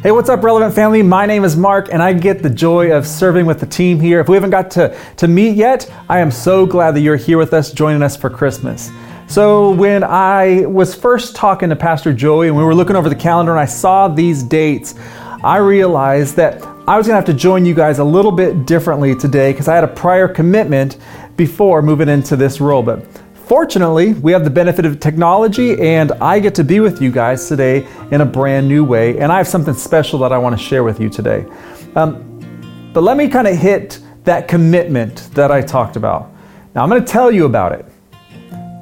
Hey, what's up, Relevant family? My name is Mark, and I get the joy of serving with the team here. If we haven't got to, to meet yet, I am so glad that you're here with us, joining us for Christmas. So, when I was first talking to Pastor Joey and we were looking over the calendar and I saw these dates, I realized that I was gonna have to join you guys a little bit differently today because I had a prior commitment before moving into this role. But Fortunately, we have the benefit of technology, and I get to be with you guys today in a brand new way. And I have something special that I want to share with you today. Um, but let me kind of hit that commitment that I talked about. Now, I'm going to tell you about it,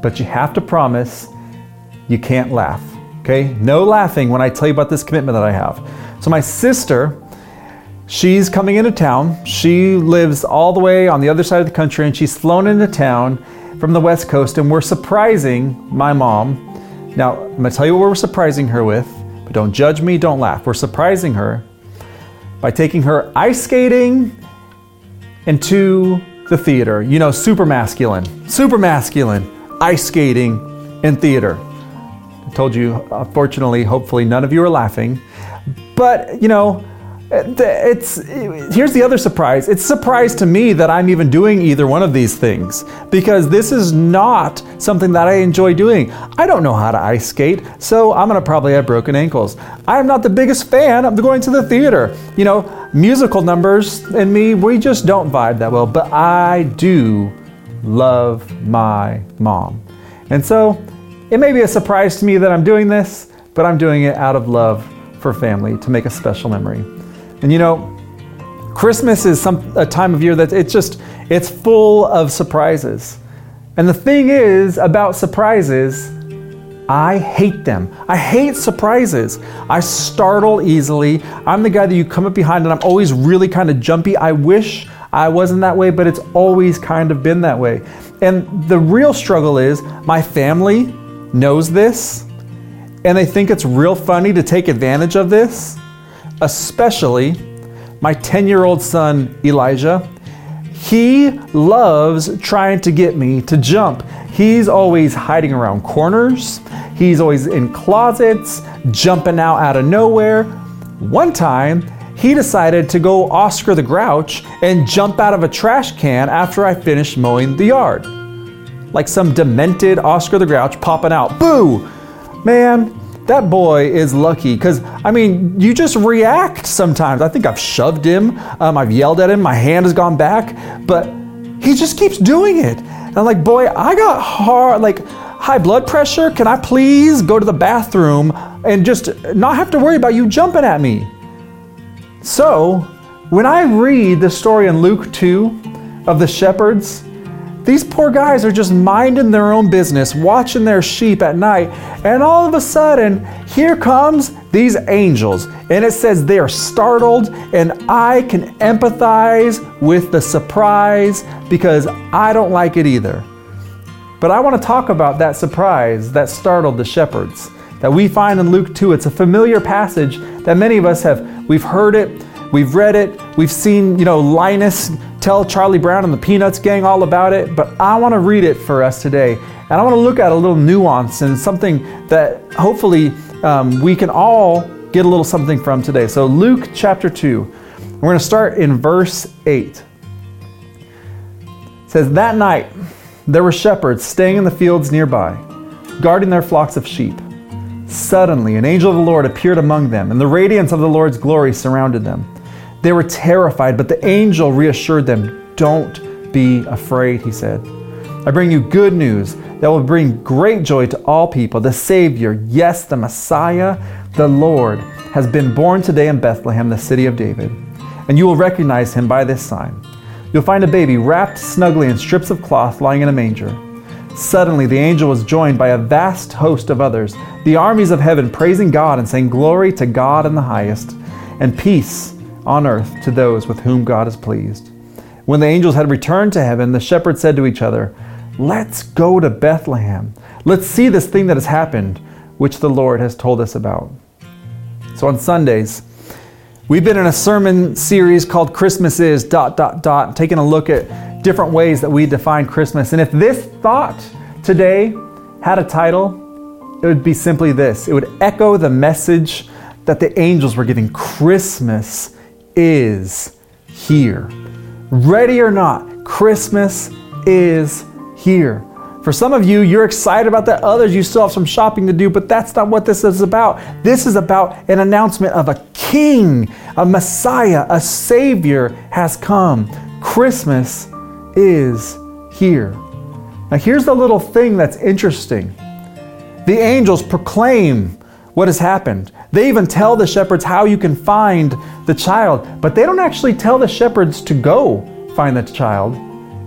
but you have to promise you can't laugh. Okay? No laughing when I tell you about this commitment that I have. So, my sister, she's coming into town. She lives all the way on the other side of the country, and she's flown into town from the West Coast, and we're surprising my mom. Now, I'm to tell you what we're surprising her with, but don't judge me, don't laugh. We're surprising her by taking her ice skating into the theater. You know, super masculine, super masculine, ice skating in theater. I told you, uh, unfortunately, hopefully, none of you are laughing. But, you know, it's here's the other surprise. It's surprise to me that i'm even doing either one of these things because this is not something that i enjoy doing. I don't know how to ice skate so i'm going to probably have broken ankles. I'm not the biggest fan of going to the theater. You know musical numbers and me we just don't vibe that well but i do love my mom. And so it may be a surprise to me that i'm doing this but i'm doing it out of love for family to make a special memory and you know, Christmas is some a time of year that it's just it's full of surprises. And the thing is about surprises, I hate them. I hate surprises. I startle easily. I'm the guy that you come up behind and I'm always really kind of jumpy. I wish I wasn't that way, but it's always kind of been that way. And the real struggle is my family knows this and they think it's real funny to take advantage of this especially my 10 year old son Elijah. He loves trying to get me to jump. He's always hiding around corners, he's always in closets, jumping out out of nowhere. One time, he decided to go Oscar the Grouch and jump out of a trash can after I finished mowing the yard. Like some demented Oscar the Grouch popping out. Boo! Man, that boy is lucky because I mean, you just react sometimes. I think I've shoved him, um, I've yelled at him, my hand has gone back, but he just keeps doing it. And I'm like, boy, I got hard, like high blood pressure. Can I please go to the bathroom and just not have to worry about you jumping at me? So, when I read the story in Luke 2 of the shepherds, these poor guys are just minding their own business, watching their sheep at night, and all of a sudden, here comes these angels. And it says they are startled, and I can empathize with the surprise because I don't like it either. But I want to talk about that surprise that startled the shepherds that we find in Luke 2. It's a familiar passage that many of us have we've heard it, we've read it, we've seen, you know, Linus tell Charlie Brown and the Peanuts gang all about it, but I want to read it for us today. And I want to look at a little nuance and something that hopefully um, we can all get a little something from today. So, Luke chapter 2, we're going to start in verse 8. It says, That night there were shepherds staying in the fields nearby, guarding their flocks of sheep. Suddenly, an angel of the Lord appeared among them, and the radiance of the Lord's glory surrounded them. They were terrified, but the angel reassured them. Don't be afraid, he said. I bring you good news that will bring great joy to all people. The Savior, yes, the Messiah, the Lord, has been born today in Bethlehem, the city of David. And you will recognize him by this sign. You'll find a baby wrapped snugly in strips of cloth lying in a manger. Suddenly, the angel was joined by a vast host of others, the armies of heaven praising God and saying, Glory to God in the highest, and peace on earth to those with whom God is pleased. When the angels had returned to heaven, the shepherds said to each other, Let's go to Bethlehem. Let's see this thing that has happened, which the Lord has told us about. So on Sundays, we've been in a sermon series called Christmas is dot dot dot, taking a look at different ways that we define Christmas. And if this thought today had a title, it would be simply this. It would echo the message that the angels were giving. Christmas is here. Ready or not, Christmas is here. For some of you, you're excited about that. Others, you still have some shopping to do, but that's not what this is about. This is about an announcement of a king, a Messiah, a Savior has come. Christmas is here. Now, here's the little thing that's interesting the angels proclaim what has happened. They even tell the shepherds how you can find the child, but they don't actually tell the shepherds to go find the child.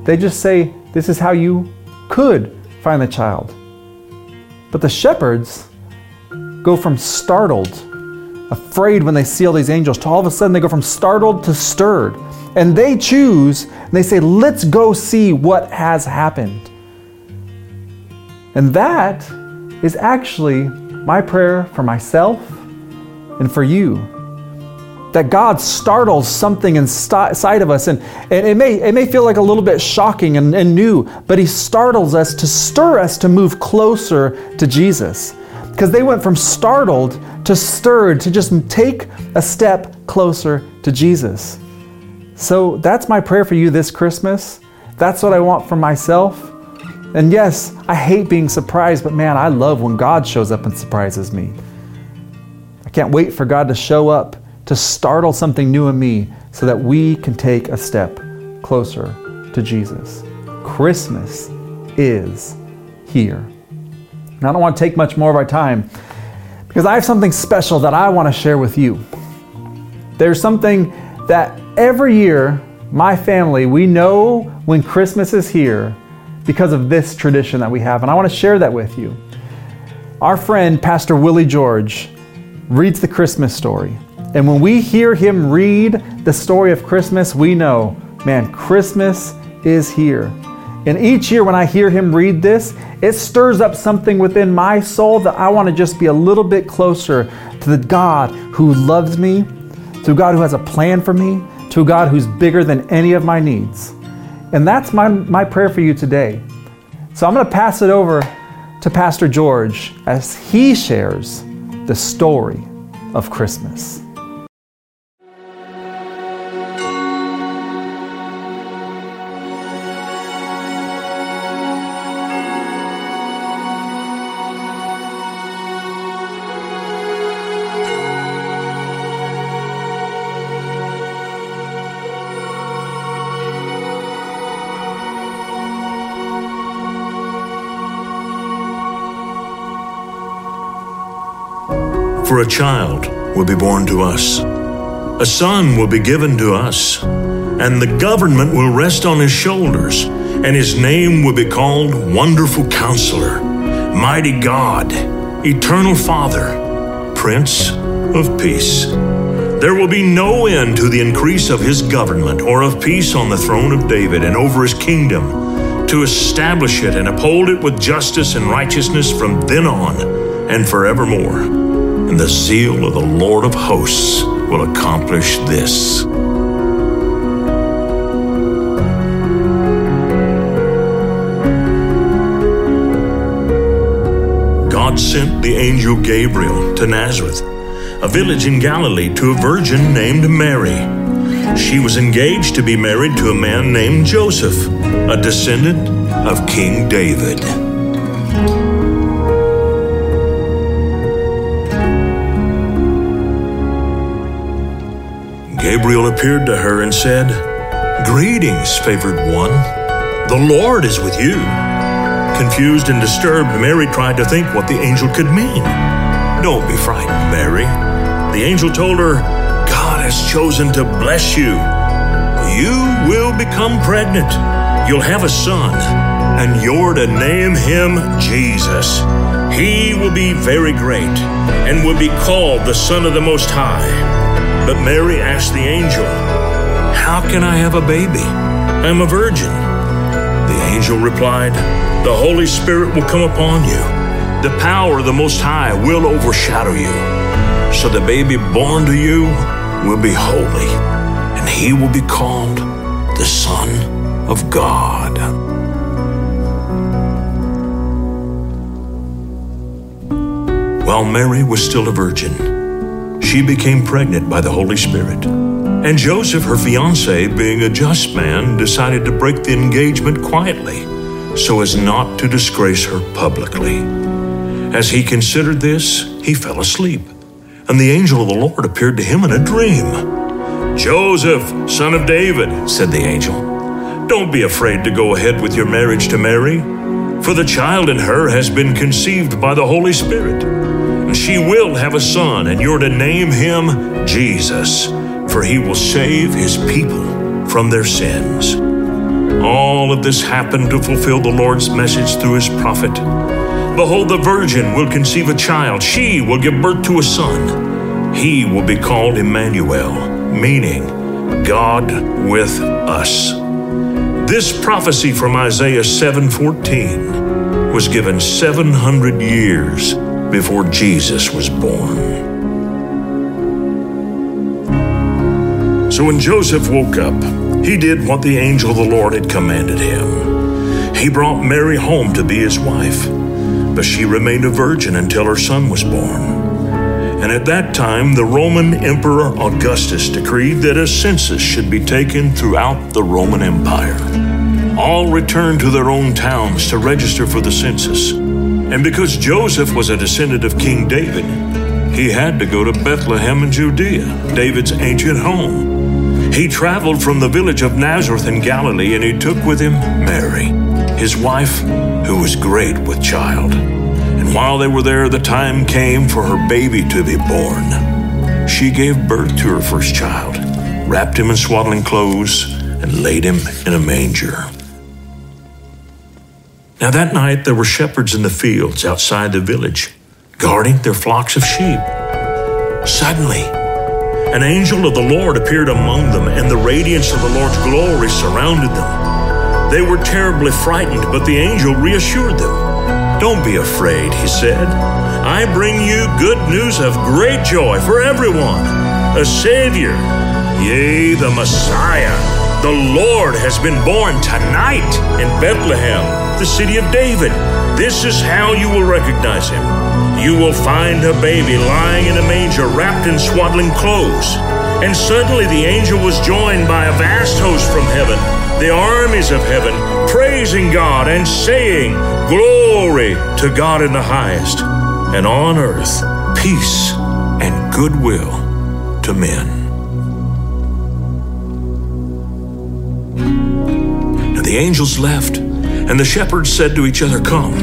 They just say, This is how you could find the child. But the shepherds go from startled, afraid when they see all these angels, to all of a sudden they go from startled to stirred. And they choose, and they say, Let's go see what has happened. And that is actually my prayer for myself and for you that God startles something inside of us. And, and it, may, it may feel like a little bit shocking and, and new, but He startles us to stir us to move closer to Jesus. Because they went from startled to stirred to just take a step closer to Jesus. So that's my prayer for you this Christmas. That's what I want for myself. And yes, I hate being surprised, but man, I love when God shows up and surprises me. I can't wait for God to show up to startle something new in me so that we can take a step closer to Jesus. Christmas is here. And I don't want to take much more of our time because I have something special that I want to share with you. There's something that every year, my family, we know when Christmas is here because of this tradition that we have, and I want to share that with you. Our friend, Pastor Willie George, reads the Christmas story. And when we hear him read the story of Christmas, we know, man, Christmas is here. And each year when I hear him read this, it stirs up something within my soul that I want to just be a little bit closer to the God who loves me, to God who has a plan for me, to a God who's bigger than any of my needs. And that's my, my prayer for you today. So I'm going to pass it over to Pastor George as he shares the story of Christmas. For a child will be born to us, a son will be given to us, and the government will rest on his shoulders, and his name will be called Wonderful Counselor, Mighty God, Eternal Father, Prince of Peace. There will be no end to the increase of his government or of peace on the throne of David and over his kingdom, to establish it and uphold it with justice and righteousness from then on and forevermore and the zeal of the Lord of hosts will accomplish this. God sent the angel Gabriel to Nazareth, a village in Galilee, to a virgin named Mary. She was engaged to be married to a man named Joseph, a descendant of King David. Gabriel appeared to her and said, Greetings, favored one. The Lord is with you. Confused and disturbed, Mary tried to think what the angel could mean. Don't be frightened, Mary. The angel told her, God has chosen to bless you. You will become pregnant. You'll have a son, and you're to name him Jesus. He will be very great and will be called the Son of the Most High. But Mary asked the angel, How can I have a baby? I'm a virgin. The angel replied, The Holy Spirit will come upon you. The power of the Most High will overshadow you. So the baby born to you will be holy, and he will be called the Son of God. While Mary was still a virgin, she became pregnant by the Holy Spirit. And Joseph, her fiance, being a just man, decided to break the engagement quietly so as not to disgrace her publicly. As he considered this, he fell asleep, and the angel of the Lord appeared to him in a dream. Joseph, son of David, said the angel, don't be afraid to go ahead with your marriage to Mary, for the child in her has been conceived by the Holy Spirit. And she will have a son, and you're to name him Jesus, for he will save his people from their sins. All of this happened to fulfill the Lord's message through his prophet. Behold, the virgin will conceive a child. She will give birth to a son. He will be called Emmanuel, meaning God with us. This prophecy from Isaiah 7:14 was given 700 years before Jesus was born. So when Joseph woke up, he did what the angel of the Lord had commanded him. He brought Mary home to be his wife, but she remained a virgin until her son was born. And at that time, the Roman Emperor Augustus decreed that a census should be taken throughout the Roman Empire. All returned to their own towns to register for the census. And because Joseph was a descendant of King David, he had to go to Bethlehem in Judea, David's ancient home. He traveled from the village of Nazareth in Galilee and he took with him Mary, his wife, who was great with child. And while they were there, the time came for her baby to be born. She gave birth to her first child, wrapped him in swaddling clothes, and laid him in a manger. Now that night there were shepherds in the fields outside the village, guarding their flocks of sheep. Suddenly, an angel of the Lord appeared among them, and the radiance of the Lord's glory surrounded them. They were terribly frightened, but the angel reassured them. Don't be afraid, he said. I bring you good news of great joy for everyone. A Savior, yea, the Messiah, the Lord has been born tonight in Bethlehem, the city of David. This is how you will recognize him you will find a baby lying in a manger wrapped in swaddling clothes. And suddenly the angel was joined by a vast host from heaven, the armies of heaven, praising God and saying, Glory to God in the highest, and on earth, peace and goodwill to men. The angels left, and the shepherds said to each other, Come.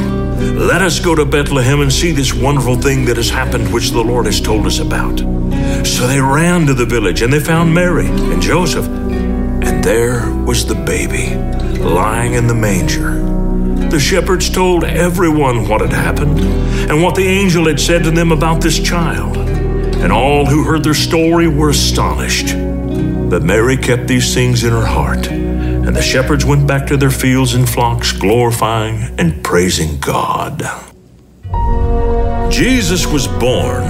Let us go to Bethlehem and see this wonderful thing that has happened, which the Lord has told us about. So they ran to the village and they found Mary and Joseph, and there was the baby lying in the manger. The shepherds told everyone what had happened and what the angel had said to them about this child. And all who heard their story were astonished. But Mary kept these things in her heart and the shepherds went back to their fields and flocks, glorifying and praising God. Jesus was born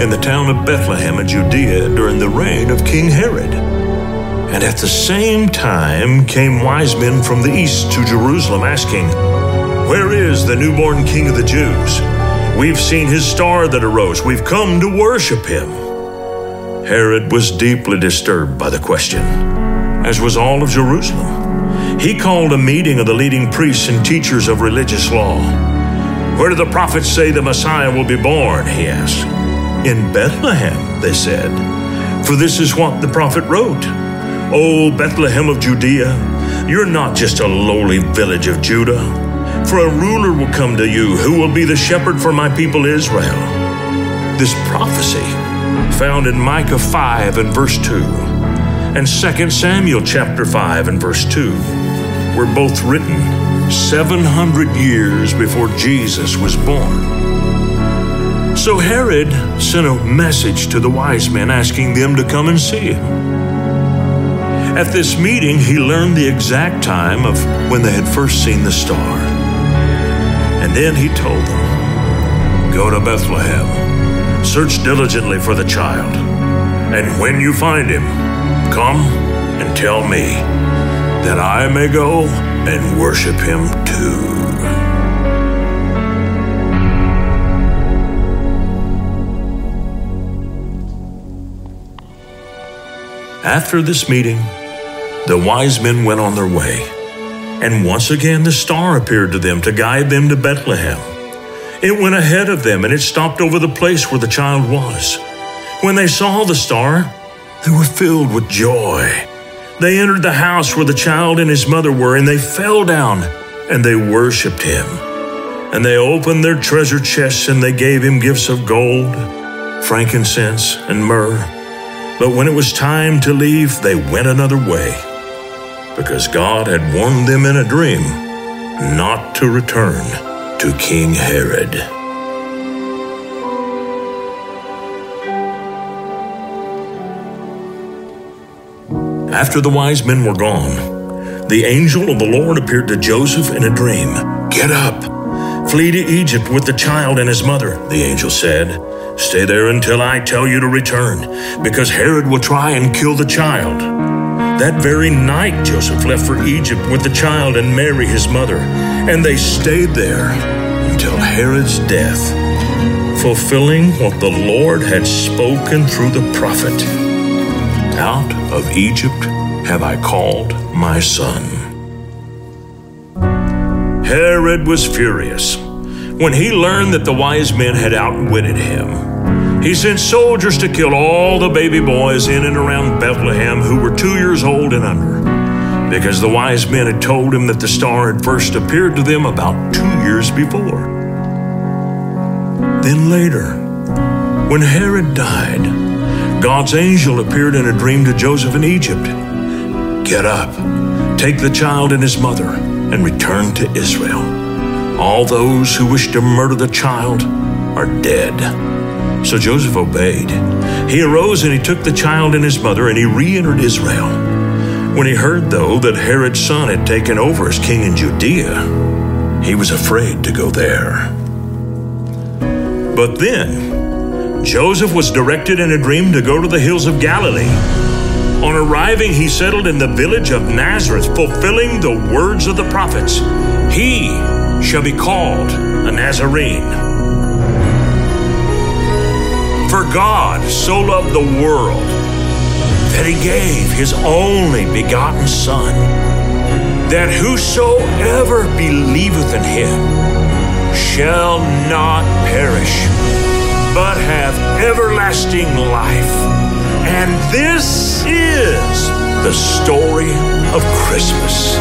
in the town of Bethlehem in Judea during the reign of King Herod. And at the same time came wise men from the east to Jerusalem asking, Where is the newborn King of the Jews? We've seen his star that arose. We've come to worship him. Herod was deeply disturbed by the question, as was all of Jerusalem. He called a meeting of the leading priests and teachers of religious law. Where do the prophets say the Messiah will be born? He asked. In Bethlehem, they said. For this is what the prophet wrote O Bethlehem of Judea, you're not just a lowly village of Judah. For a ruler will come to you who will be the shepherd for my people Israel. This prophecy, found in Micah 5 and verse 2, and 2 Samuel chapter 5 and verse 2 were both written 700 years before Jesus was born. So Herod sent a message to the wise men asking them to come and see him. At this meeting, he learned the exact time of when they had first seen the star. And then he told them Go to Bethlehem, search diligently for the child, and when you find him, come and tell me that I may go and worship him too. After this meeting, the wise men went on their way, and once again the star appeared to them to guide them to Bethlehem. It went ahead of them and it stopped over the place where the child was. When they saw the star, they were filled with joy. They entered the house where the child and his mother were, and they fell down and they worshiped him. And they opened their treasure chests and they gave him gifts of gold, frankincense, and myrrh. But when it was time to leave, they went another way, because God had warned them in a dream not to return to King Herod. After the wise men were gone, the angel of the Lord appeared to Joseph in a dream. Get up, flee to Egypt with the child and his mother, the angel said. Stay there until I tell you to return, because Herod will try and kill the child. That very night, Joseph left for Egypt with the child and Mary, his mother, and they stayed there until Herod's death, fulfilling what the Lord had spoken through the prophet. Out of Egypt have I called my son. Herod was furious when he learned that the wise men had outwitted him. He sent soldiers to kill all the baby boys in and around Bethlehem who were two years old and under, because the wise men had told him that the star had first appeared to them about two years before. Then later, when Herod died, God's angel appeared in a dream to Joseph in Egypt. Get up, take the child and his mother, and return to Israel. All those who wish to murder the child are dead. So Joseph obeyed. He arose and he took the child and his mother and he re entered Israel. When he heard, though, that Herod's son had taken over as king in Judea, he was afraid to go there. But then, Joseph was directed in a dream to go to the hills of Galilee. On arriving, he settled in the village of Nazareth, fulfilling the words of the prophets He shall be called a Nazarene. For God so loved the world that he gave his only begotten Son, that whosoever believeth in him shall not perish, but have everlasting life. And this is the story of Christmas.